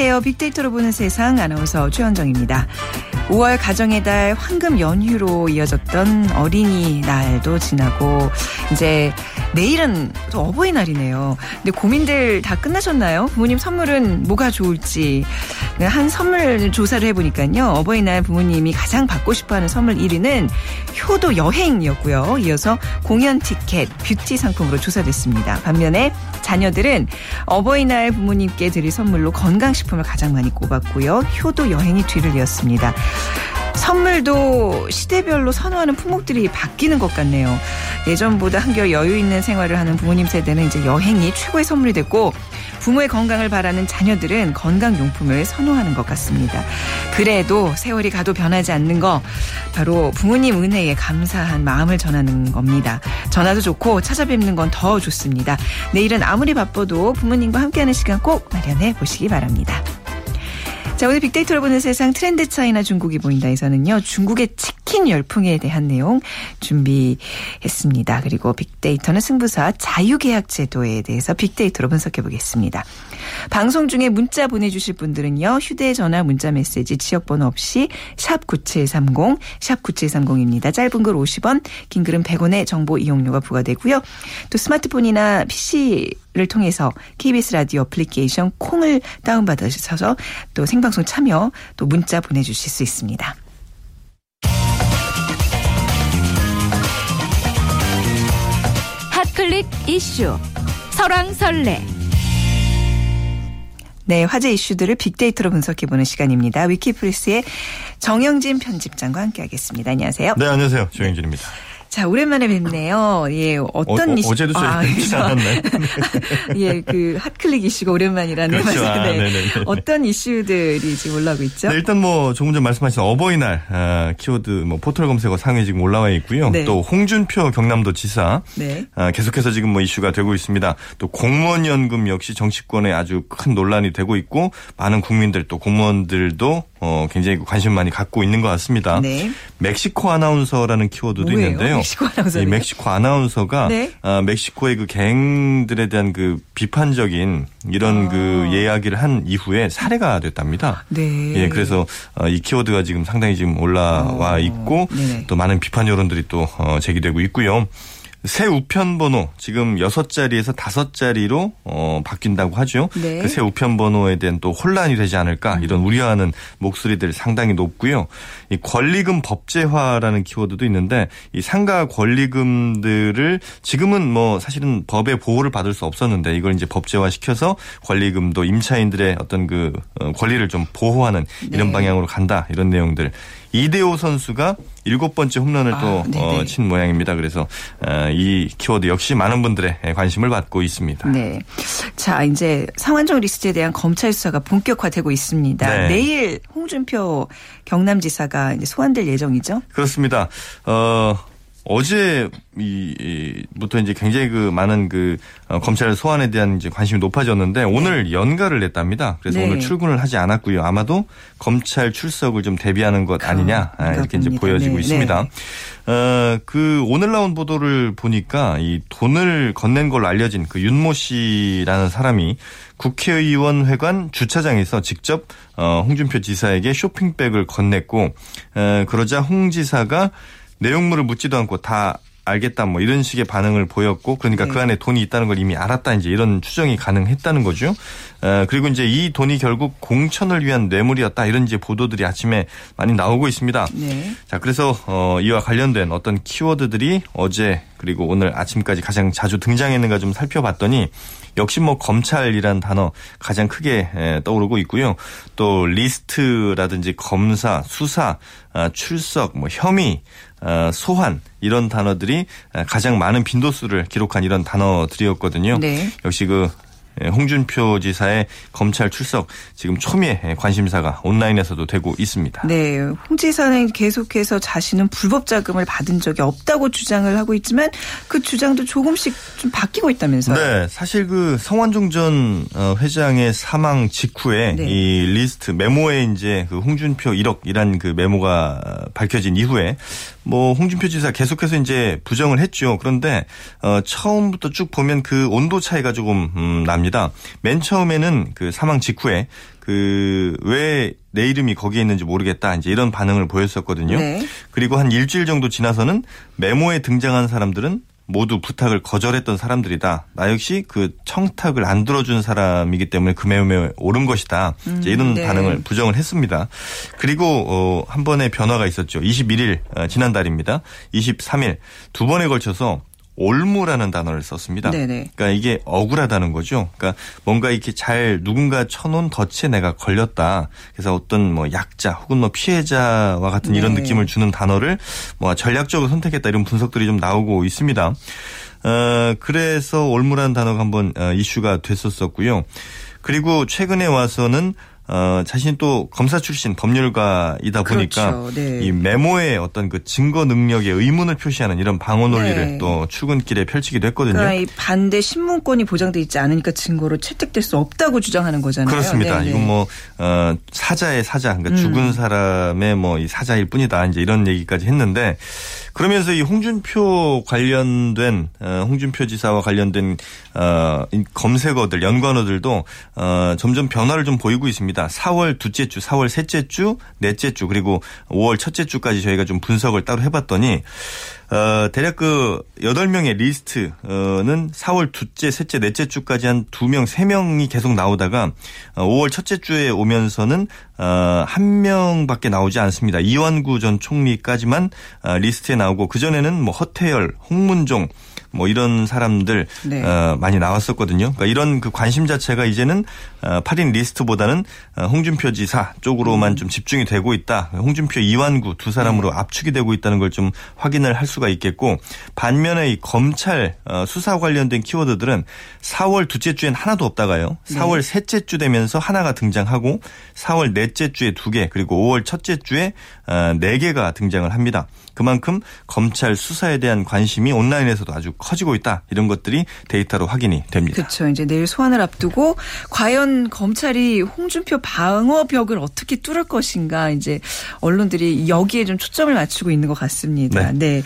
안녕하세요. 빅데이터로 보는 세상 아나운서 최현정입니다. 5월 가정의 달 황금 연휴로 이어졌던 어린이 날도 지나고 이제 내일은 또 어버이날이네요. 근데 고민들 다 끝나셨나요? 부모님 선물은 뭐가 좋을지 네, 한 선물 조사를 해보니까요. 어버이날 부모님이 가장 받고 싶어하는 선물 1위는 효도 여행이었고요. 이어서 공연 티켓, 뷰티 상품으로 조사됐습니다. 반면에 자녀들은 어버이날 부모님께 드릴 선물로 건강식품을 가장 많이 꼽았고요. 효도 여행이 뒤를 이었습니다. 선물도 시대별로 선호하는 품목들이 바뀌는 것 같네요. 예전보다 한결 여유 있는 생활을 하는 부모님 세대는 이제 여행이 최고의 선물이 됐고 부모의 건강을 바라는 자녀들은 건강용품을 선호하는 것 같습니다. 그래도 세월이 가도 변하지 않는 거 바로 부모님 은혜에 감사한 마음을 전하는 겁니다. 전화도 좋고 찾아뵙는 건 더 좋습니다. 내일은 아무리 바빠도 부모님과 함께하는 시간 꼭 마련해 보시기 바랍니다. 자, 오늘 빅데이터로 보는 세상 트렌드 차이나 중국이 보인다에서는요. 중국의 치킨 열풍에 대한 내용 준비했습니다. 그리고 빅데이터는 승부사 자유계약 제도에 대해서 빅데이터로 분석해 보겠습니다. 방송 중에 문자 보내주실 분들은요. 휴대전화 문자 메시지 지역번호 없이 샵 9730, 샵 9730입니다. 짧은 글 50원, 긴 글은 100원의 정보 이용료가 부과되고요. 또 스마트폰이나 PC 를 통해서 KBS 라디오 어플리케이션 콩을 다운받으셔서 또 생방송 참여 또 문자 보내주실 수 있습니다. 핫클릭 이슈 설왕설래 네, 화제 이슈들을 빅데이터로 분석해보는 시간입니다. 위키프리스의 정영진 편집장과 함께하겠습니다. 안녕하세요. 네, 안녕하세요. 정영진입니다. 자, 오랜만에 뵙네요. 예, 어떤 어, 이슈. 어, 제도 저희 아, 뵙지 않았나요? 예, 그 핫클릭 이슈가 오랜만이라는 그렇죠. 아, 말씀에 네네네. 어떤 이슈들이 지금 올라오고 있죠? 네, 일단 뭐 조금 전 말씀하신 어버이날 아, 키워드 뭐 포털 검색어 상에 지금 올라와 있고요. 네. 또 홍준표 경남도 지사 네. 아, 계속해서 지금 뭐 이슈가 되고 있습니다. 또 공무원 연금 역시 정치권에 아주 큰 논란이 되고 있고 많은 국민들 또 공무원들도 어, 굉장히 관심 많이 갖고 있는 것 같습니다. 네. 멕시코 아나운서라는 키워드도 뭐예요? 있는데요. 멕시코 아나운서는요? 이 멕시코 아나운서가 네. 아, 멕시코의 그 갱들에 대한 그 비판적인 이런 아. 그 이야기를 한 이후에 살해가 됐답니다. 네. 예, 그래서 어, 이 키워드가 지금 상당히 지금 올라와 어, 있고 네네. 또 많은 비판 여론들이 또 어, 제기되고 있고요. 새 우편 번호 지금 여섯 자리에서 다섯 자리로 어, 바뀐다고 하죠. 네. 그새 우편 번호에 대한 또 혼란이 되지 않을까 이런 우려하는 목소리들 상당히 높고요. 이 권리금 법제화라는 키워드도 있는데 이 상가 권리금들을 지금은 뭐 사실은 법의 보호를 받을 수 없었는데 이걸 이제 법제화 시켜서 권리금도 임차인들의 어떤 그 어, 권리를 좀 보호하는 이런 네. 방향으로 간다 이런 내용들. 이대호 선수가 일곱 번째 홈런을 아, 또 네네. 어, 친 모양입니다. 그래서 어, 이 키워드 역시 많은 분들의 관심을 받고 있습니다. 네. 자, 이제 성완종 리스트에 대한 검찰 수사가 본격화되고 있습니다. 네. 내일 홍준표 경남지사가 소환될 예정이죠? 그렇습니다. 어, 어제 이부터 이제 굉장히 그 많은 그 어, 검찰 소환에 대한 이제 관심이 높아졌는데 오늘 연가를 냈답니다. 그래서 네. 오늘 출근을 하지 않았고요. 아마도 검찰 출석을 좀 대비하는 것 아니냐 아, 이렇게 이제. 보여지고 네, 있습니다. 네. 어, 그 오늘 나온 보도를 보니까 이 돈을 건넨 걸로 알려진 그 윤모 씨라는 사람이 국회의원 회관 주차장에서 직접 어, 홍준표 지사에게 쇼핑백을 건넸고 어, 그러자 홍 지사가 내용물을 묻지도 않고 다 알겠다 뭐 이런 식의 반응을 보였고 그러니까 네. 그 안에 돈이 있다는 걸 이미 알았다 이제 이런 추정이 가능했다는 거죠. 어, 그리고 이제 이 돈이 결국 공천을 위한 뇌물이었다 이런 이제 보도들이 아침에 많이 나오고 있습니다. 네. 자, 그래서 어 이와 관련된 어떤 키워드들이 어제 그리고 오늘 아침까지 가장 자주 등장했는가 좀 살펴봤더니 역시 뭐 검찰이란 단어 가장 크게 에, 떠오르고 있고요. 또 리스트라든지 검사, 수사, 아, 출석, 뭐 혐의, 아, 소환 이런 단어들이 아, 가장 많은 빈도수를 기록한 이런 단어들이었거든요. 네. 역시 그 예, 홍준표 지사의 검찰 출석 지금 초미의 예, 관심사가 온라인에서도 되고 있습니다. 네, 홍 지사는 계속해서 자신은 불법 자금을 받은 적이 없다고 주장을 하고 있지만 그 주장도 조금씩 좀 바뀌고 있다면서요. 네, 사실 그 성완종 전 어, 회장의 사망 직후에 네. 이 리스트 메모에 이제 그 홍준표 1억이란 그 메모가 밝혀진 이후에 뭐 홍준표 지사 계속해서 이제 부정을 했죠. 그런데 어 처음부터 쭉 보면 그 온도 차이가 조금 음 납니다. 맨 처음에는 그 사망 직후에 그그왜 내 이름이 거기에 있는지 모르겠다 이제 이런 반응을 보였었거든요. 네. 그리고 한 일주일 정도 지나서는 메모에 등장한 사람들은 모두 부탁을 거절했던 사람들이다. 나 역시 그 청탁을 안 들어준 사람이기 때문에 그 메모에 오른 것이다. 이제 이런 네. 반응을 부정을 했습니다. 그리고 어, 한 번의 변화가 있었죠. 21일 어, 지난달입니다. 23일 두 번에 걸쳐서 올무라는 단어를 썼습니다. 네네. 그러니까 이게 억울하다는 거죠. 그러니까 뭔가 이렇게 잘 누군가 쳐놓은 덫에 내가 걸렸다. 그래서 어떤 뭐 약자 혹은 뭐 피해자와 같은 이런 네. 느낌을 주는 단어를 뭐 전략적으로 선택했다 이런 분석들이 좀 나오고 있습니다. 어, 그래서 올무라는 단어가 한번 어, 이슈가 됐었었고요. 그리고 최근에 와서는 어, 자신 또 검사 출신 법률가이다 보니까 그렇죠. 네. 이 메모의 어떤 그 증거 능력에 의문을 표시하는 이런 방어 논리를 네. 또 출근길에 펼치기도 했거든요. 그러니까 이 반대 신문권이 보장돼 있지 않으니까 증거로 채택될 수 없다고 주장하는 거잖아요. 그렇습니다. 네, 네. 이건 뭐 어, 사자의 사자, 그러니까 음. 죽은 사람의 뭐 이 사자일 뿐이다. 이제 이런 얘기까지 했는데 그러면서 이 홍준표 관련된 어, 홍준표 지사와 관련된 어, 이 검색어들, 연관어들도 어, 점점 변화를 좀 보이고 있습니다. 4월 둘째 주, 4월 셋째 주, 넷째 주 그리고 5월 첫째 주까지 저희가 좀 분석을 따로 해봤더니 어, 대략 그 8명의 리스트는 4월 둘째, 셋째, 넷째 주까지 한 2명, 3명이 계속 나오다가 어, 5월 첫째 주에 오면서는 어, 한 명밖에 나오지 않습니다. 이완구 전 총리까지만 어, 리스트에 나오고 그전에는 뭐 허태열, 홍문종 뭐 이런 사람들 네. 어, 많이 나왔었거든요. 그러니까 이런 그 관심 자체가 이제는 어, 8인 리스트보다는 어, 홍준표 지사 쪽으로만 좀 집중이 되고 있다. 홍준표 이완구 두 사람으로 압축이 되고 있다는 걸 좀 확인을 할 수가 있겠고 반면에 이 검찰 어, 수사 관련된 키워드들은 4월 둘째 주엔 하나도 없다가요. 4월 셋째 주 되면서 하나가 등장하고 4월 넷째 주에 두 개 그리고 5월 첫째 주에 어, 네 개가 등장을 합니다. 그만큼 검찰 수사에 대한 관심이 온라인에서도 아주 커지고 있다. 이런 것들이 데이터로 확인이 됩니다. 그렇죠. 이제 내일 소환을 앞두고 과연 검찰이 홍준표 방어벽을 어떻게 뚫을 것인가 이제 언론들이 여기에 좀 초점을 맞추고 있는 것 같습니다. 네.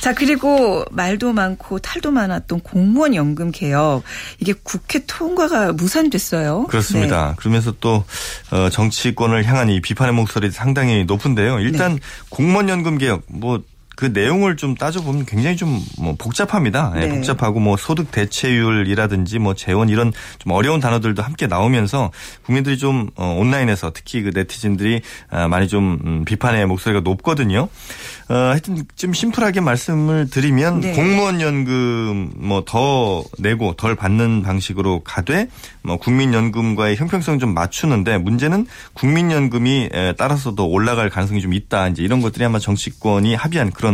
자 그리고 말도 많고 탈도 많았던 공무원 연금 개혁 이게 국회 통과가 무산됐어요. 그렇습니다. 그러면서 또 어, 정치권을 향한 이 비판의 목소리 상당히 높은데요. 일단 네. 공무원 연금 개혁 뭐 그 내용을 좀 따져보면 굉장히 좀 뭐 복잡합니다. 예, 네. 복잡하고 뭐 소득 대체율이라든지 뭐 재원 이런 좀 어려운 단어들도 함께 나오면서 국민들이 좀 어, 온라인에서 특히 그 네티즌들이 아, 많이 좀 음, 비판의 목소리가 높거든요. 어, 하여튼 좀 심플하게 말씀을 드리면 네. 공무원 연금 뭐 더 내고 덜 받는 방식으로 가되 뭐 국민연금과의 형평성 좀 맞추는데 문제는 국민연금이 에, 따라서도 올라갈 가능성이 좀 있다. 이제 이런 것들이 아마 정치권이 합의한 그런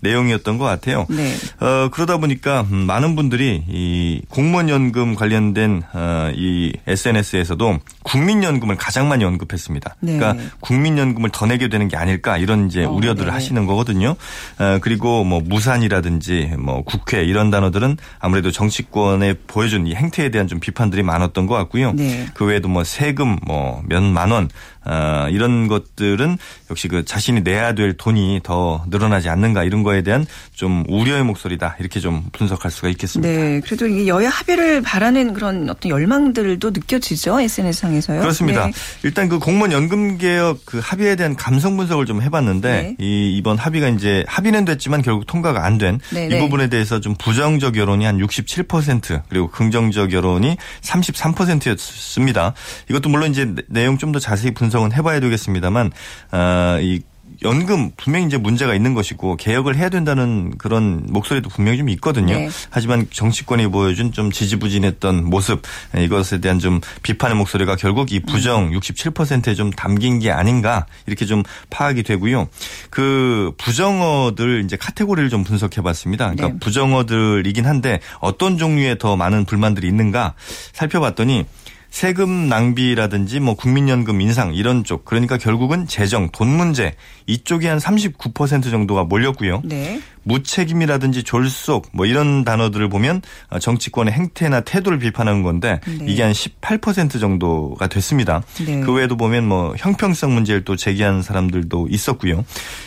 내용이었던 것 같아요. 네. 어, 그러다 보니까 음, 많은 분들이 이 공무원연금 관련된 어, 이 SNS에서도 국민연금을 가장 많이 언급했습니다. 네. 그러니까 국민연금을 더 내게 되는 게 아닐까 이런 이제 어, 우려들을 네. 하시는 거거든요. 어, 그리고 뭐 무산이라든지 뭐 국회 이런 단어들은 아무래도 정치권에 보여준 이 행태에 대한 좀 비판들이 많았던 것 같고요. 네. 그 외에도 뭐 세금 뭐 몇 만 원 어, 이런 것들은 역시 그 자신이 내야 될 돈이 더 늘어나지 않는가 이런 거에 대한 좀 우려의 목소리다 이렇게 좀 분석할 수가 있겠습니다. 네. 그래도 이게 여야 합의를 바라는 그런 어떤 열망들도 느껴지죠 SNS 상에서요. 그렇습니다. 네. 일단 그 공무원 연금 개혁 그 합의에 대한 감성 분석을 좀 해봤는데 네. 이 이번 합의가 이제 합의는 됐지만 결국 통과가 안 된이 네, 네. 부분에 대해서 좀 부정적 여론이 한 67% 그리고 긍정적 여론이 33%였습니다. 이것도 물론 이제 내- 내용 좀 더 자세히 분석 은 해봐야 되겠습니다만 아, 이 연금 분명히 이제 문제가 있는 것이고 개혁을 해야 된다는 그런 목소리도 분명히 좀 있거든요. 네. 하지만 정치권이 보여준 좀 지지부진했던 모습 이것에 대한 좀 비판의 목소리가 결국 이 부정 67%에 좀 담긴 게 아닌가 이렇게 좀 파악이 되고요. 그 부정어들 이제 카테고리를 좀 분석해 봤습니다. 그러니까 네. 부정어들이긴 한데 어떤 종류의 더 많은 불만들이 있는가 살펴봤더니 세금 낭비라든지 뭐 국민연금 인상 이런 쪽 그러니까 결국은 재정 돈 문제 이쪽이 한 39% 정도가 몰렸고요. 네. 무책임이라든지 졸속 뭐 이런 단어들을 보면 어, 정치권의 행태나 태도를 비판하는 건데 네. 이게 한 18% 정도가 됐습니다. 네. 그 외에도 보면 뭐 형평성 문제를 또 제기한 사람들도 있었고요.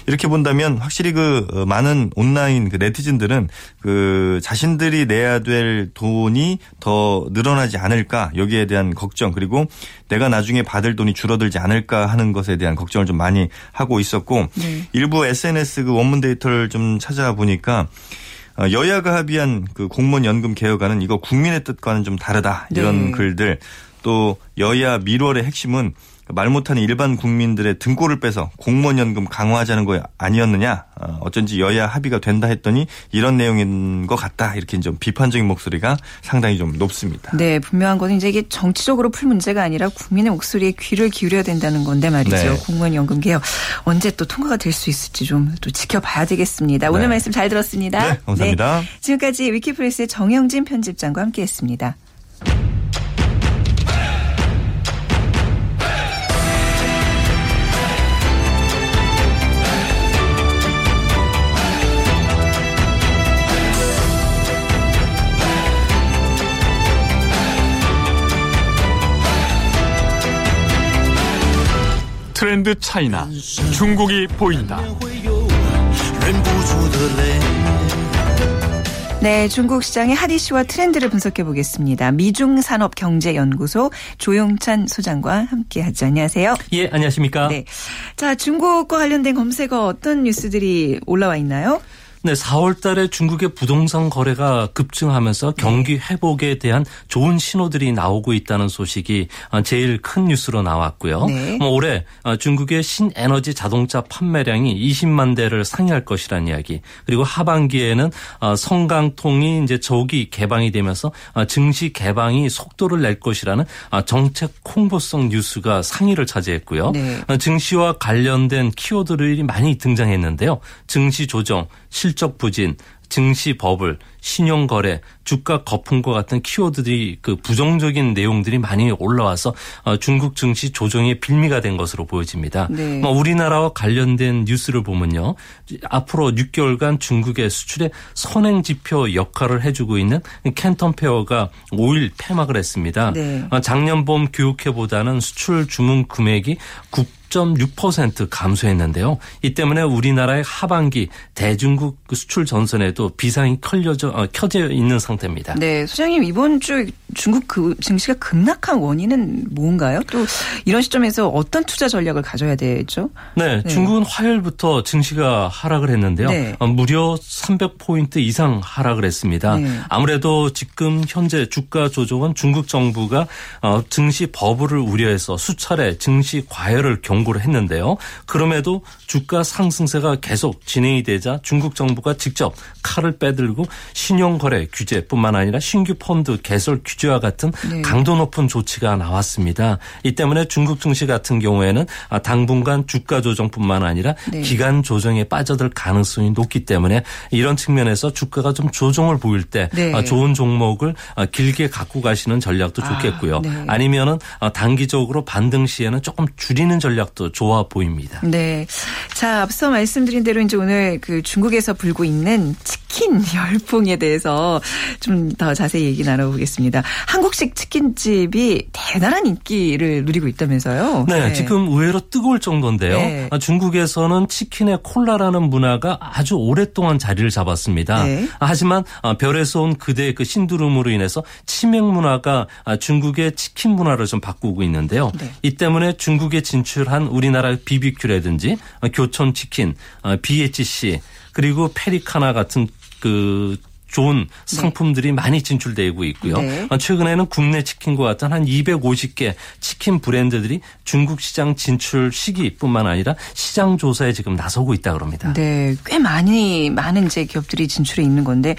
이렇게 본다면 확실히 그 어, 많은 온라인 그 네티즌들은 그 자신들이 내야 될 돈이 더 늘어나지 않을까 여기에 대한 걱정 그리고 내가 나중에 받을 돈이 줄어들지 않을까 하는 것에 대한 걱정을 좀 많이 하고 있었고 네. 일부 SNS 그 원문 데이터를 좀 찾아 보니까 어, 여야가 합의한 그 공무원 연금 개혁안은 이거 국민의 뜻과는 좀 다르다 이런 네. 글들 또 여야 밀월의 핵심은 말 못하는 일반 국민들의 등골을 빼서 공무원 연금 강화하자는 거 아니었느냐 어, 어쩐지 여야 합의가 된다 했더니 이런 내용인 것 같다 이렇게 좀 비판적인 목소리가 상당히 좀 높습니다. 네, 분명한 거는 이제 이게 정치적으로 풀 문제가 아니라 국민의 목소리에 귀를 기울여야 된다는 건데 말이죠. 네. 공무원 연금 개혁 언제 또 통과가 될 수 있을지 좀 또 지켜봐야 되겠습니다. 오늘 네. 말씀 잘 들었습니다. 네, 감사합니다. 네, 지금까지 위키프레스의 정영진 편집장과 함께했습니다. 트렌드 차이나 중국이 보인다. 네, 중국 시장의 핫 이슈와 트렌드를 분석해 보겠습니다. 미중 산업 경제 연구소 조용찬 소장과 함께 하죠. 안녕하세요. 예, 안녕하십니까? 네, 자 중국과 관련된 검색어 어떤 뉴스들이 올라와 있나요? 네, 4월 달에 중국의 부동산 거래가 급증하면서 경기 회복에 대한 좋은 신호들이 나오고 있다는 소식이 어, 제일 큰 뉴스로 나왔고요. 네. 뭐 올해 어, 중국의 신에너지 자동차 판매량이 20만 대를 상회할 것이라는 이야기. 그리고 하반기에는 어, 성강통이 이제 조기 개방이 되면서 어, 증시 개방이 속도를 낼 것이라는 어, 정책 홍보성 뉴스가 상위를 차지했고요. 네. 어, 증시와 관련된 키워드들이 많이 등장했는데요. 증시 조정, 실적 부진, 증시 버블, 신용 거래, 주가 거품과 같은 키워드들이 그 부정적인 내용들이 많이 올라와서 어, 중국 증시 조정의 빌미가 된 것으로 보여집니다. 네. 뭐 우리나라와 관련된 뉴스를 보면요. 앞으로 6개월간 중국의 수출의 선행 지표 역할을 해주고 있는 캔턴 페어가 5일 폐막을 했습니다. 네. 어, 작년 봄 교육해보다는 수출 주문 금액이 9.6% 감소했는데요. 이 때문에 우리나라의 하반기 대중국 그 수출 전선에도 비상이 켜져, 어, 켜져 있는 상태입니다. 네, 소장님 이번 주 중국 그 증시가 급락한 원인은 뭔가요? 또 이런 시점에서 어떤 투자 전략을 가져야 되죠? 네, 네. 중국은 화요일부터 증시가 하락을 했는데요. 네. 어, 무려 300포인트 이상 하락을 했습니다. 네. 아무래도 지금 현재 주가 조정은 중국 정부가 어, 증시 버블을 우려해서 수차례 증시 과열을 경고 를 했는데요. 그럼에도 주가 상승세가 계속 진행이 되자 중국 정부가 직접 칼을 빼들고 신용거래 규제뿐만 아니라 신규 펀드 개설 규제와 같은 네. 강도 높은 조치가 나왔습니다. 이 때문에 중국 증시 같은 경우에는 아, 당분간 주가 조정뿐만 아니라 네. 기간 조정에 빠져들 가능성이 높기 때문에 이런 측면에서 주가가 좀 조정을 보일 때 네. 아, 좋은 종목을 아, 길게 갖고 가시는 전략도 아, 좋겠고요. 네. 아니면은 아, 단기적으로 반등 시에는 조금 줄이는 전략 도 좋아 보입니다. 네. 자, 앞서 말씀드린 대로 이제 오늘 그 중국에서 불고 있는 치킨 열풍에 대해서 좀 더 자세히 얘기 나눠보겠습니다. 한국식 치킨집이 대단한 인기를 누리고 있다면서요? 네, 지금 의외로 뜨거울 정도인데요. 네. 아, 중국에서는 치킨에 콜라라는 문화가 아주 오랫동안 자리를 잡았습니다. 네. 아, 하지만 아, 별에서 온 그대의 그 신두름으로 인해서 치맥 문화가 아, 중국의 치킨 문화를 좀 바꾸고 있는데요. 네. 이 때문에 중국에 진출한 우리나라 BBQ라든지 아, 교촌 치킨, 아, BHC 그리고 페리카나 같은 그 좋은 상품들이 많이 진출되고 있고요. 네. 어, 최근에는 국내 치킨과 같은 한 250개 치킨 브랜드들이 중국 시장 진출 시기뿐만 아니라 시장 조사에 지금 나서고 있다 그럽니다. 네, 꽤 많이 많은 이제 기업들이 진출해 있는 건데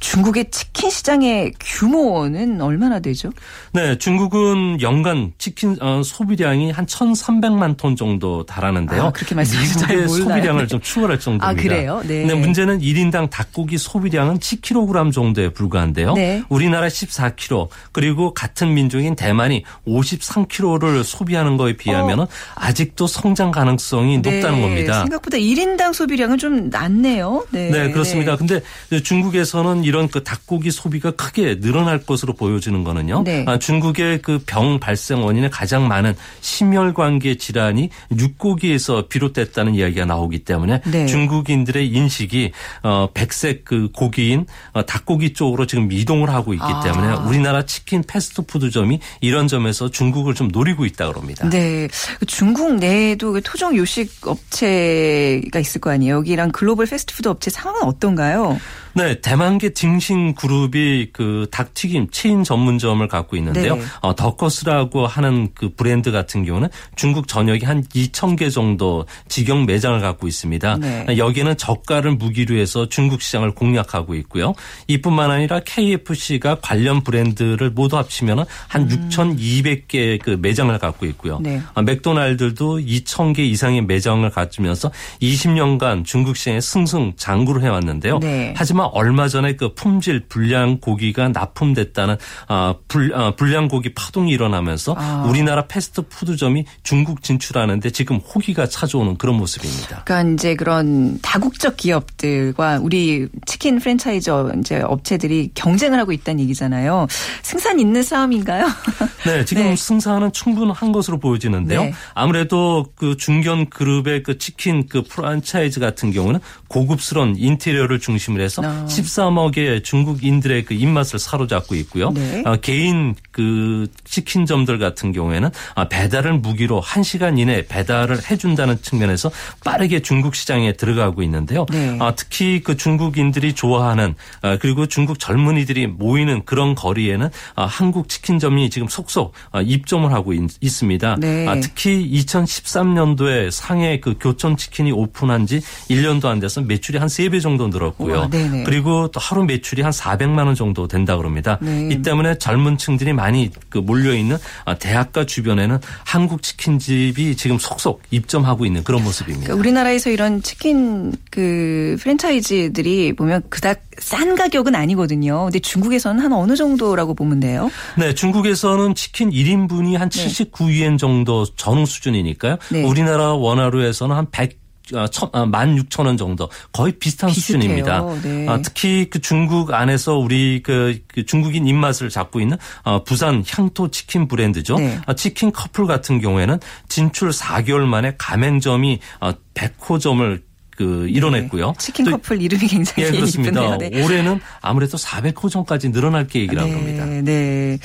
중국의 치킨 시장의 규모는 얼마나 되죠? 네, 중국은 연간 치킨 어, 소비량이 한 1,300만 톤 정도 달하는데요. 아, 그렇게 미국의 몰라요. 소비량을 좀 추월할 정도입니다. 아, 그래요? 네. 근데 문제는 1인당 닭고기 소비량은 10kg 정도에 불과한데요. 네. 우리나라 14kg 그리고 같은 민족인 대만이 53kg를 소비하는 거에 비하면 아직도 성장 가능성이 높다는 네, 겁니다. 생각보다 1인당 소비량은 좀 낮네요. 네, 네, 그렇습니다. 근데 중국에서는 이런 그 닭고기 소비가 크게 늘어날 것으로 보여지는 거는요. 네. 아, 중국의 그 병 발생 원인에 가장 많은 심혈관계 질환이 육고기에서 비롯됐다는 이야기가 나오기 때문에 네. 중국인들의 인식이 어 백색 그 고기인 어, 닭고기 쪽으로 지금 이동을 하고 있기 아. 때문에 우리나라 치킨 패스트푸드점이 이런 점에서 중국을 좀 노리고 있다 그럽니다. 네. 중국 내에도 그 토종 요식 업체가 있을 거 아니에요. 여기랑 글로벌 패스트푸드 업체 상황은 어떤가요? 네, 대만계 딩신 그룹이 그 닭튀김 체인 전문점을 갖고 있는데요. 네. 어, 더커스라고 하는 그 브랜드 같은 경우는 중국 전역에 한 2천 개 정도 직영 매장을 갖고 있습니다. 네. 여기는 저가를 무기로 해서 중국 시장을 공략하고 있고요. 이뿐만 아니라 KFC가 관련 브랜드를 모두 합치면 한 6,200개 그 매장을 갖고 있고요. 음. 네. 아, 맥도날드도 2,000개 이상의 매장을 갖추면서 20년간 중국 시장에 승승장구를 해왔는데요. 네. 하지만 얼마 전에 그 품질 불량 고기가 납품됐다는 아, 불, 아, 불량 고기 파동이 일어나면서 아. 우리나라 패스트푸드점이 중국 진출하는데 지금 호기가 찾아오는 그런 모습입니다. 그러니까 이제 그런 다국적 기업들과 우리 치킨 프랜차이즈 이제 업체들이 경쟁을 하고 있다는 얘기잖아요. 승산 있는 싸움인가요? 네, 지금 네. 승산은 충분한 것으로 보여지는데요. 네. 아무래도 그 중견 그룹의 그 치킨 그 프랜차이즈 같은 경우는 고급스러운 인테리어를 중심으로 해서 아. 13억의 중국인들의 그 입맛을 사로잡고 있고요. 네. 어, 개인 그 치킨점들 같은 경우에는 아, 배달을 무기로 1시간 이내 배달을 해준다는 측면에서 빠르게 중국 시장에 들어가고 있는데요. 네. 아, 특히 그 중국인들이 좋아하는 아, 그리고 중국 젊은이들이 모이는 그런 거리에는 아, 한국 치킨점이 지금 속속 아, 입점을 하고 있, 습니다 네. 특히 2013년도에 상해 그 교촌 치킨이 오픈한 지 1년도 안 돼서 매출이 한 3배 정도 늘었고요. 우와. 그리고 또 하루 매출이 한 400만 원 정도 된다 그럽니다. 네. 이 때문에 젊은 층들이 많이 그 몰려 있는 아, 대학가 주변에는 한국 치킨집이 지금 속속 입점하고 있는 그런 모습입니다. 그러니까 우리나라에서 이런 치킨 그 프랜차이즈들이 보면 그닥 싼 가격은 아니거든요. 근데 중국에서는 한 어느 정도라고 보면 돼요? 네, 중국에서는 치킨 1인분이 한 79위엔 정도 전후 수준이니까요. 네. 우리나라 원화로에서는 한 100, 아, 천, 아, 16,000원 정도 거의 비슷한 비슷해요. 수준입니다. 네. 아, 특히 그 중국 안에서 우리 그, 그 중국인 입맛을 잡고 있는 아, 부산 향토 치킨 브랜드죠. 네. 아, 치킨 커플 같은 경우에는 진출 4개월 만에 가맹점이 아, 100호점을 그 이뤄냈고요. 네. 치킨 또 커플 이름이 굉장히 예, 그렇습니다. 네. 올해는 아무래도 400호점까지 늘어날 계획이라고 합니다. 네, 네.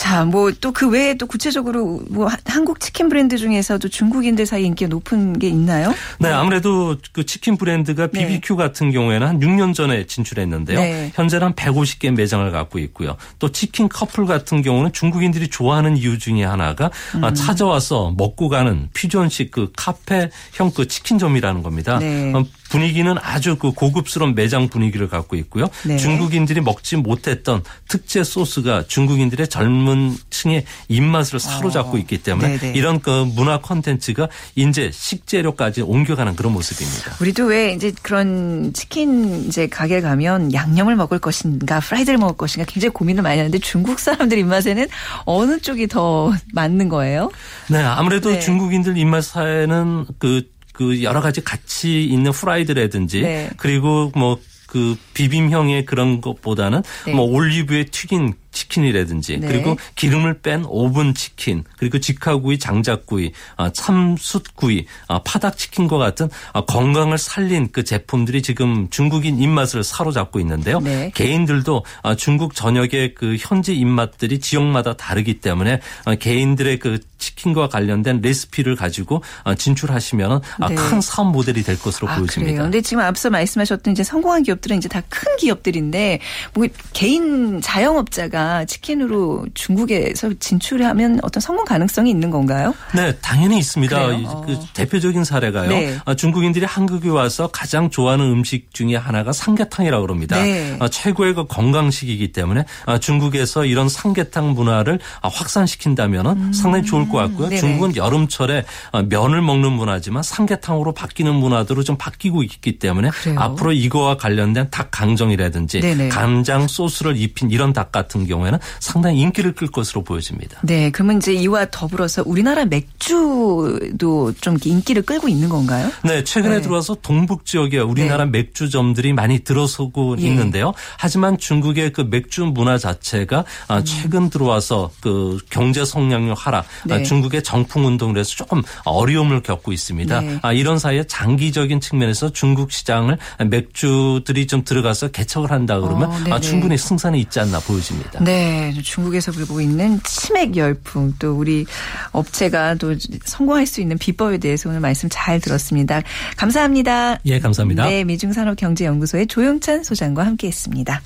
자, 뭐 또 그 외에 또 구체적으로 뭐 하- 한국 치킨 브랜드 중에서도 중국인들 사이 인기가 높은 게 있나요? 네, 아무래도 그 치킨 브랜드가 네. BBQ 같은 경우에는 한 6년 전에 진출했는데요. 네. 현재는 한 150개 매장을 갖고 있고요. 또 치킨 커플 같은 경우는 중국인들이 좋아하는 이유 중에 하나가 음. 아, 찾아와서 먹고 가는 퓨전식 그 카페 형 그 치킨점이라는 겁니다. 네. 어, 분위기는 아주 그 고급스러운 매장 분위기를 갖고 있고요. 네. 중국인들이 먹지 못했던 특제 소스가 중국인들의 젊은 층의 입맛을 사로잡고 있기 때문에 어. 이런 그 문화 콘텐츠가 이제 식재료까지 옮겨가는 그런 모습입니다. 우리도 왜 이제 그런 치킨 이제 가게 가면 양념을 먹을 것인가 프라이드를 먹을 것인가 굉장히 고민을 많이 하는데 중국 사람들 입맛에는 어느 쪽이 더 맞는 거예요? 네, 아무래도 네. 중국인들 입맛에는 그, 그 여러 가지 가치 있는 프라이드라든지 네. 그리고 뭐 그 비빔형의 그런 것보다는 네. 뭐 올리브에 튀긴 치킨이라든지 네. 그리고 기름을 뺀 오븐 치킨 그리고 직화구이, 장작구이, 아, 참숯구이, 아, 파닭 치킨과 같은 아, 건강을 살린 그 제품들이 지금 중국인 입맛을 사로잡고 있는데요. 네. 개인들도 아, 중국 전역의 그 현지 입맛들이 지역마다 다르기 때문에 아, 개인들의 그 치킨과 관련된 레시피를 가지고 어, 진출하시면 네. 큰 사업 모델이 될 것으로 아, 보여집니다. 근데 지금 앞서 말씀하셨던 이제 성공한 기업들은 이제 다 큰 기업들인데 뭐 개인 자영업자가 치킨으로 중국에서 진출하면 어떤 성공 가능성이 있는 건가요? 네, 당연히 있습니다. 이- 어. 그 대표적인 사례가요. 네. 아, 중국인들이 한국에 와서 가장 좋아하는 음식 중에 하나가 삼계탕이라고 그럽니다. 네. 아, 최고의 그 건강식이기 때문에 아, 중국에서 이런 삼계탕 문화를 아, 확산시킨다면 상당히 좋을 것 같고요. 음. 네네. 중국은 여름철에 아, 면을 먹는 문화지만 삼계탕으로 바뀌는 문화들로 좀 바뀌고 있기 때문에 그래요? 앞으로 이거와 관련된 닭 강정이라든지 네네. 간장 소스를 입힌 이런 닭 같은 경우에는 상당히 인기를 끌 것으로 보여집니다. 네, 그러면 이제 이와 더불어서 우리나라 맥주도 좀 인기를 끌고 있는 건가요? 네, 최근에 네. 들어와서 동북 지역에 우리나라 맥주점들이 많이 들어서고 예. 있는데요. 하지만 중국의 그 맥주 문화 자체가 아, 최근 들어와서 그 경제 성장률 하락, 네. 아, 중국의 정풍 운동을 해서 조금 어려움을 겪고 있습니다. 네. 아, 이런 사이에 장기적인 측면에서 중국 시장을 맥주들이 좀 들어가서 개척을 한다 그러면 어, 충분히 승산이 있지 않나 보여집니다. 네, 중국에서 불고 있는 치맥 열풍 또 우리 업체가 또 성공할 수 있는 비법에 대해서 오늘 말씀 잘 들었습니다. 감사합니다. 예, 감사합니다. 네, 미중산업경제연구소의 조용찬 소장과 함께했습니다.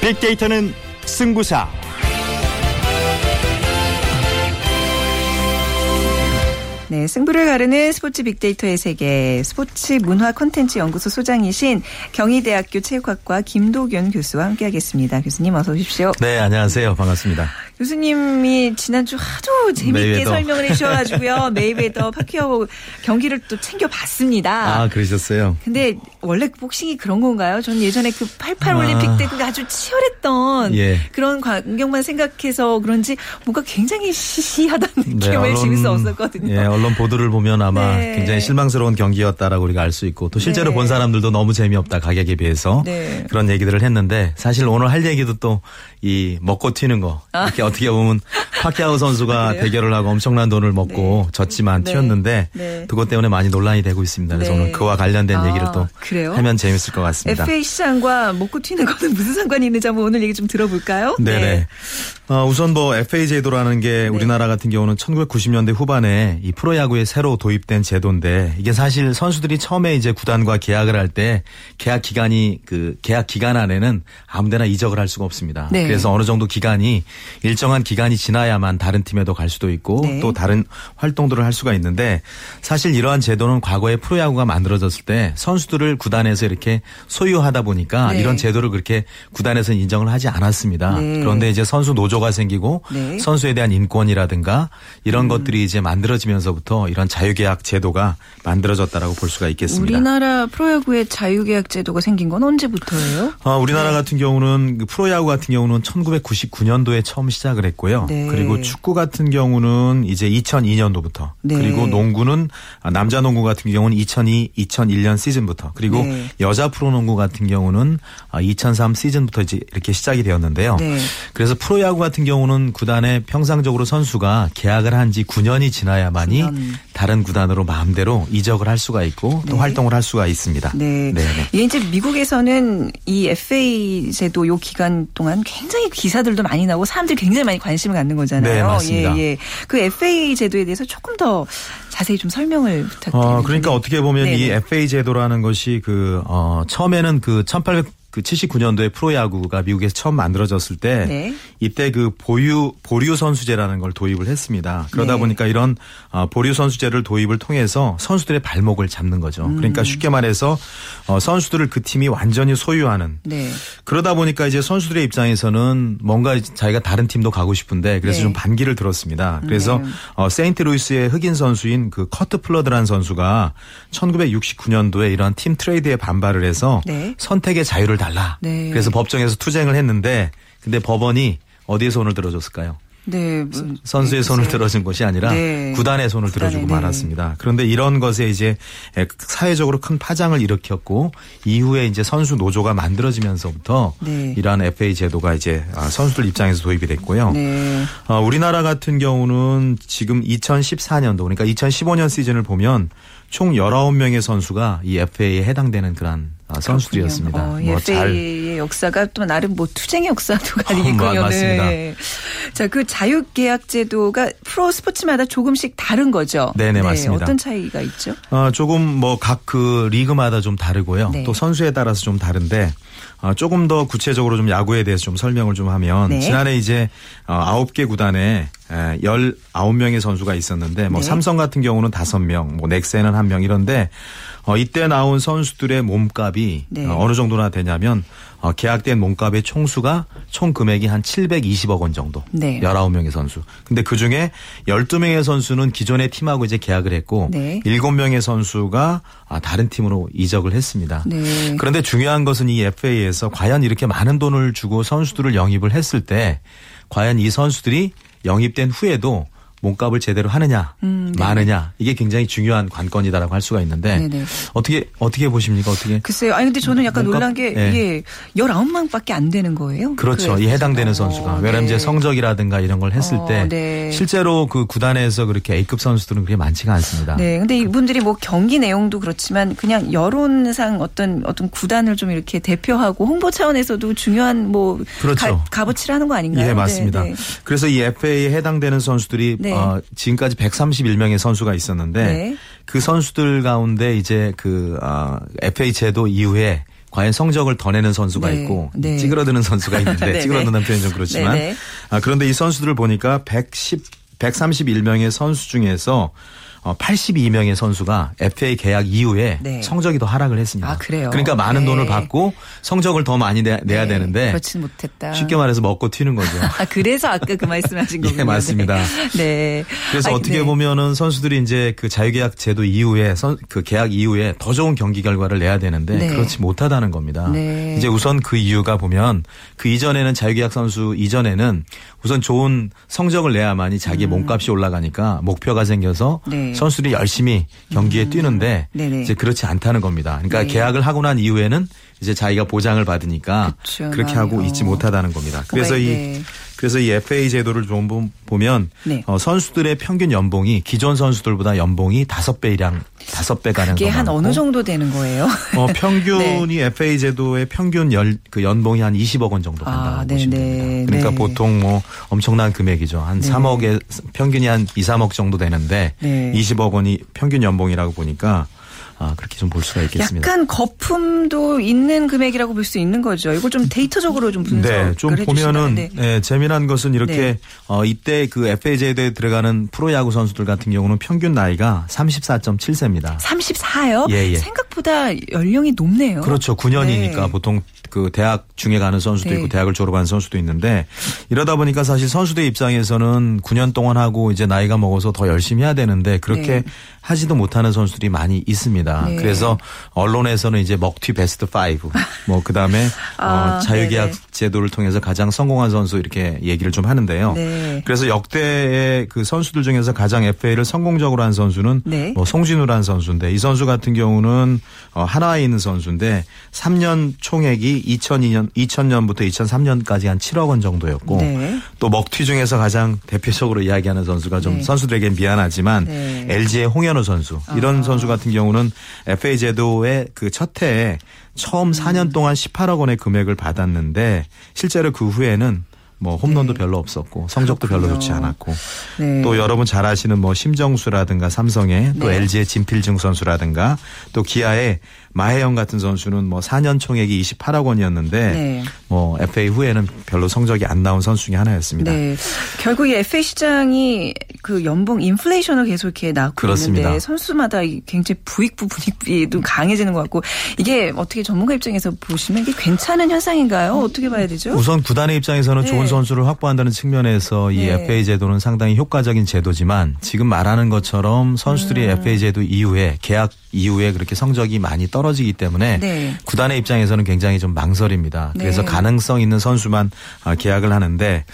빅데이터는 승부사. 네, 승부를 가르는 스포츠 빅데이터의 세계 스포츠 문화 콘텐츠 연구소 소장이신 경희대학교 체육학과 김도균 교수와 함께하겠습니다. 교수님 어서 오십시오. 네, 안녕하세요. 반갑습니다. 교수님이 지난주 하도 재밌게 메이웨더. 설명을 해주셔가지고요. 메이웨더 파키아오 경기를 또 챙겨봤습니다. 아, 그러셨어요? 근데 원래 복싱이 그런 건가요? 전 예전에 그 88 아. 올림픽 때그 아주 치열했던 예. 그런 광경만 생각해서 그런지 뭔가 굉장히 시시하다는 느낌을 지울 수 없었거든요. 예, 언론 보도를 보면 아마 네. 굉장히 실망스러운 경기였다라고 우리가 알 수 있고 또 실제로 네. 본 사람들도 너무 재미없다 가격에 비해서 네. 그런 얘기들을 했는데 사실 오늘 할 얘기도 또 이 먹고 튀는 거 이렇게 어떻게 보면 파키아오 선수가 아. 대결을 하고 엄청난 돈을 먹고 졌지만 네. 튀었는데 네. 그것 때문에 많이 논란이 되고 있습니다. 그래서 네. 오늘 그와 관련된 아, 얘기를 또 그래요? 하면 재밌을 것 같습니다. FA 시장과 먹고 튀는 거는 무슨 상관이 있는지 한번 오늘 얘기 좀 들어볼까요? 네네. 어, 우선 뭐 FA 제도라는 네. 게 우리나라 같은 경우는 1990년대 후반에 이 프로야구에 새로 도입된 제도인데 이게 사실 선수들이 처음에 이제 구단과 계약을 할 때 계약 기간이 그 계약 기간 안에는 아무데나 이적을 할 수가 없습니다. 네. 그래서 어느 정도 기간이 일정한 기간이 지나야만 다른 팀에도 갈 수도 있고 네. 또 다른 활동들을 할 수가 있는데 사실 이러한 제도는 과거에 프로야구가 만들어졌을 때 선수들을 구단에서 이렇게 소유하다 보니까 네. 이런 제도를 그렇게 구단에서 인정을 하지 않았습니다. 네. 그런데 이제 선수 노조 가 생기고 네. 선수에 대한 인권이라든가 이런 것들이 이제 만들어지면서부터 이런 자유계약 제도가 만들어졌다라고 볼 수가 있겠습니다. 우리나라 프로야구에 자유계약 제도가 생긴 건 언제부터예요? 어, 우리나라 같은 경우는 그 프로야구 같은 경우는 1999년도에 처음 시작을 했고요. 네. 그리고 축구 같은 경우는 이제 2002년도부터 네. 그리고 농구는 아, 남자 농구 같은 경우는 2002, 2001년 시즌부터 그리고 네. 여자 프로농구 같은 경우는 2003 시즌부터 이제 이렇게 시작이 되었는데요. 네. 그래서 프로야구 같은 경우는 구단에 평상적으로 선수가 계약을 한 지 9년이 지나야만이 9년. 다른 구단으로 마음대로 이적을 할 수가 있고 또 네. 활동을 할 수가 있습니다. 네. 네. 이게 이제 미국에서는 이 FA 제도 요 기간 동안 굉장히 기사들도 많이 나오고 사람들이 굉장히 많이 관심을 갖는 거잖아요. 네, 맞습니다. 예, 예. 그 FA 제도에 대해서 조금 더 자세히 좀 설명을 부탁드립니다. 어, 그러니까 어떻게 보면 이 네네. FA 제도라는 것이 그, 어, 처음에는 그 1800, 그 79년도에 프로야구가 미국에서 처음 만들어졌을 때 네. 이때 그 보유 보류 선수제라는 걸 도입을 했습니다. 그러다 네. 보니까 이런 어, 보류 선수제를 도입을 통해서 선수들의 발목을 잡는 거죠. 음. 그러니까 쉽게 말해서 어, 선수들을 그 팀이 완전히 소유하는 네. 그러다 보니까 이제 선수들의 입장에서는 뭔가 자기가 다른 팀도 가고 싶은데 그래서 네. 좀 반기를 들었습니다. 그래서 네. 어, 세인트루이스의 흑인 선수인 그 커트 플러드라는 선수가 1969년도에 이런 팀 트레이드에 반발을 해서 네. 선택의 자유를 달라. 네. 그래서 법정에서 투쟁을 했는데 근데 법원이 어디에 손을 들어줬을까요? 네. 뭐, 선수의 네, 손을. 들어준 것이 아니라 네. 구단의 손을 구단의, 들어주고 네. 말았습니다. 그런데 이런 것에 이제 사회적으로 큰 파장을 일으켰고 이후에 이제 선수 노조가 만들어지면서부터 네. 이러한 FA 제도가 이제 아, 선수들 입장에서 도입이 됐고요. 네. 어, 우리나라 같은 경우는 지금 2014년도 그러니까 2015년 시즌을 보면 총 19명의 선수가 이 FA에 해당되는 그런 아, 선수들이었습니다. 어, 뭐 잘- FA의 역사가 또 나름 뭐 투쟁의 역사도. 마- 맞습니다. 네. 자, 그 자유계약 제도가 프로 스포츠마다 조금씩 다른 거죠. 네네, 맞습니다. 어떤 차이가 있죠? 어, 조금 뭐 각 그 리그마다 좀 다르고요. 네. 또 선수에 따라서 좀 다른데 어, 조금 더 구체적으로 좀 야구에 대해서 좀 설명을 좀 하면 네. 지난해 이제 어, 9개 구단에 에, 19명의 선수가 있었는데 뭐 네. 삼성 같은 경우는 5명, 뭐 넥센은 1명 이런데 어, 이때 나온 선수들의 몸값이 네. 어, 어느 정도나 되냐면 어, 계약된 몸값의 총수가 총 금액이 한 720억 원 정도. 네. 19명의 선수. 근데 그 중에 12명의 선수는 기존의 팀하고 이제 계약을 했고 네. 7명의 선수가 아, 다른 팀으로 이적을 했습니다. 네. 그런데 중요한 것은 이 FA에서 과연 이렇게 많은 돈을 주고 선수들을 영입을 했을 때 과연 이 선수들이 영입된 후에도 몸값을 제대로 하느냐, 음, 네. 많으냐 이게 굉장히 중요한 관건이다라고 할 수가 있는데 네네. 어떻게 어떻게 보십니까? 어떻게 글쎄요. 아니 근데 저는 약간 몸값- 놀란 게 네. 이게 19명밖에 안 되는 거예요. 그렇죠. 그이 해당되는 어, 선수가. 왜냐하면 네. 이제 성적이라든가 이런 걸 했을 어, 때 네. 실제로 그 구단에서 그렇게 A급 선수들은 그렇게 많지가 않습니다. 네, 근데 이분들이 뭐 경기 내용도 그렇지만 그냥 여론상 어떤 어떤 구단을 좀 이렇게 대표하고 홍보 차원에서도 중요한 뭐 그렇죠. 가, 값어치를 하는 거 아닌가요? 예, 맞습니다. 네, 네. 그래서 이 FA에 해당되는 선수들이 네. 어, 지금까지 131명의 선수가 있었는데 네. 그 선수들 가운데 이제 그 어, FA 제도 이후에 과연 성적을 더 내는 선수가 네. 있고 네. 찌그러드는 선수가 있는데 네네. 찌그러드는 표현이 좀 그렇지만 네네. 아, 그런데 이 선수들을 보니까 110 131명의 선수 중에서 어, 82명의 선수가 FA 계약 이후에 네. 성적이 더 하락을 했습니다. 아, 그래요? 그러니까 많은 네. 돈을 받고 성적을 더 많이 내, 야 네, 되는데 그렇지는 못했다. 쉽게 말해서 먹고 튀는 거죠. 아, 그래서 아까 그 말씀하신 예, 거군요. 맞습니다. 네. 네. 그래서 아니, 어떻게 네. 보면은 선수들이 이제 그 자유계약 제도 이후에 선, 그 계약 이후에 더 좋은 경기 결과를 내야 되는데 네. 그렇지 못하다는 겁니다. 네. 이제 우선 그 이유가 보면 그 이전에는 자유계약 선수 이전에는 우선 좋은 성적을 내야만이 자기 몸값이 올라가니까 목표가 생겨서 음. 네. 음. 선수들이 열심히 경기에 뛰는데 네네. 이제 그렇지 않다는 겁니다. 그러니까 네. 계약을 하고 난 이후에는 이제 자기가 보장을 받으니까 그쵸, 그렇게 많이, 하고 어. 있지 못하다는 겁니다. 그래서 이 네. 그래서 이 FA 제도를 좀 보- 보면 네. 어, 선수들의 평균 연봉이 기존 선수들보다 연봉이 다섯 배이랑 다섯 배 가량 이게 더한 어느 정도 되는 거예요? 어, 평균이 네. FA 제도의 평균 열, 그 연봉이 한 20억 원 정도 간다고 아, 보시면 네네. 됩니다. 그러니까 네. 보통 뭐 엄청난 금액이죠. 한 네. 3억에 평균이 한 2, 3억 정도 되는데 네. 20억 원이 평균 연봉이라고 보니까 아, 그렇게 좀 볼 수가 있겠습니다. 약간 거품도 있는 금액이라고 볼 수 있는 거죠. 이걸 좀 데이터적으로 좀 분석을 네, 좀 보면은 네. 네, 재미난 것은 이렇게 네. 어, 이때 그 FA 제도에 들어가는 프로야구 선수들 같은 경우는 평균 나이가 34.7세입니다. 34요? 예, 예. 생각보다 연령이 높네요. 그렇죠. 9년이니까 네. 보통 그 대학 중에 가는 선수도 네. 있고 대학을 졸업한 선수도 있는데 이러다 보니까 사실 선수들 입장에서는 9년 동안 하고 이제 나이가 먹어서 더 열심히 해야 되는데 그렇게 네. 하지도 못하는 선수들이 많이 있습니다. 네. 그래서 언론에서는 이제 먹튀 베스트 5, 뭐 그다음에 아, 어, 자유계약 네네. 제도를 통해서 가장 성공한 선수 이렇게 얘기를 좀 하는데요. 네. 그래서 역대의 그 선수들 중에서 가장 FA를 성공적으로 한 선수는 네. 뭐 송진우라는 선수인데 이 선수 같은 경우는 어, 하나에 있는 선수인데 3년 총액이 2002년 2000년부터 2003년까지 한 7억 원 정도였고 네. 또 먹튀 중에서 가장 대표적으로 이야기하는 선수가 좀 네. 선수들에게 미안하지만 네. LG의 홍현우 선수 이런 아. 선수 같은 경우는 FA 제도의 그 첫 해에 처음 음. 4년 동안 18억 원의 금액을 받았는데 실제로 그 후에는 뭐 홈런도 네. 별로 없었고 성적도 별로 그렇군요. 좋지 않았고 네. 또 여러분 잘 아시는 뭐 심정수라든가 삼성의 또 네. LG의 진필중 선수라든가 또 기아의 마혜영 같은 선수는 뭐 4년 총액이 28억 원이었는데 네. 뭐 FA 후에는 별로 성적이 안 나온 선수 중에 하나였습니다. 네. 결국 이 FA 시장이 그 연봉 인플레이션을 계속 이렇게 낳고 그렇습니다. 있는데 선수마다 이 굉장히 부익부 분익비도 강해지는 것 같고 이게 어떻게 전문가 입장에서 보시면 이게 괜찮은 현상인가요? 어떻게 봐야 되죠? 우선 구단의 입장에서는 네. 좋은 선수를 확보한다는 측면에서 이 네. FA 제도는 상당히 효과적인 제도지만 지금 말하는 것처럼 선수들이 음. FA 제도 이후에 계약 이후에 그렇게 성적이 많이 떨어지기 때문에 네. 구단의 입장에서는 굉장히 좀 망설입니다. 네. 그래서 가능성 있는 선수만 아, 계약을 하는데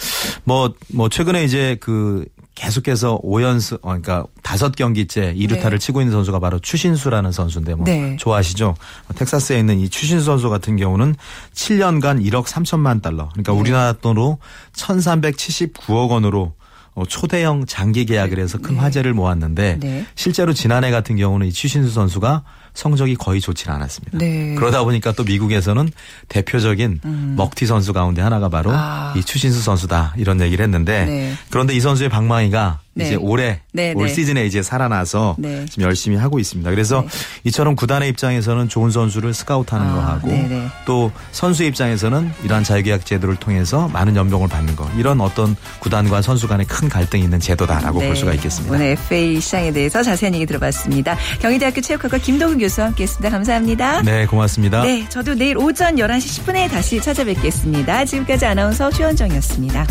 뭐뭐 최근에 이제 그 계속해서 5연승 어, 그러니까 다섯 경기째 2루타를 네. 치고 있는 선수가 바로 추신수라는 선수인데 뭐 네. 좋아하시죠? 텍사스에 있는 이 추신수 선수 같은 경우는 7년간 1억 3천만 달러. 그러니까 네. 우리나라 돈으로 1,379억 원으로 어, 초대형 장기 계약을 해서 큰 화제를 모았는데 네. 실제로 지난해 같은 경우는 이 추신수 선수가 성적이 거의 좋지는 않았습니다. 네. 그러다 보니까 또 미국에서는 대표적인 먹튀 선수 가운데 하나가 바로 음. 아. 이 추신수 선수다 이런 얘기를 했는데 네. 그런데 이 선수의 방망이가 네. 이제 올해 네, 올 네. 시즌에 이제 살아나서 네. 지금 열심히 하고 있습니다. 그래서 이처럼 구단의 입장에서는 좋은 선수를 스카우트하는 아, 거 하고. 또 선수 입장에서는 이러한 자유계약 제도를 통해서 많은 연봉을 받는 거 이런 어떤 구단과 선수 간의 큰 갈등이 있는 제도다라고 볼 수가 있겠습니다. 네. 오늘 FA 시장에 대해서 자세한 얘기 들어봤습니다. 경희대학교 체육학과 김동훈 교수와 함께했습니다. 감사합니다. 네, 고맙습니다. 네, 저도 내일 오전 11시 10분에 다시 찾아뵙겠습니다. 지금까지 아나운서 최원정이었습니다.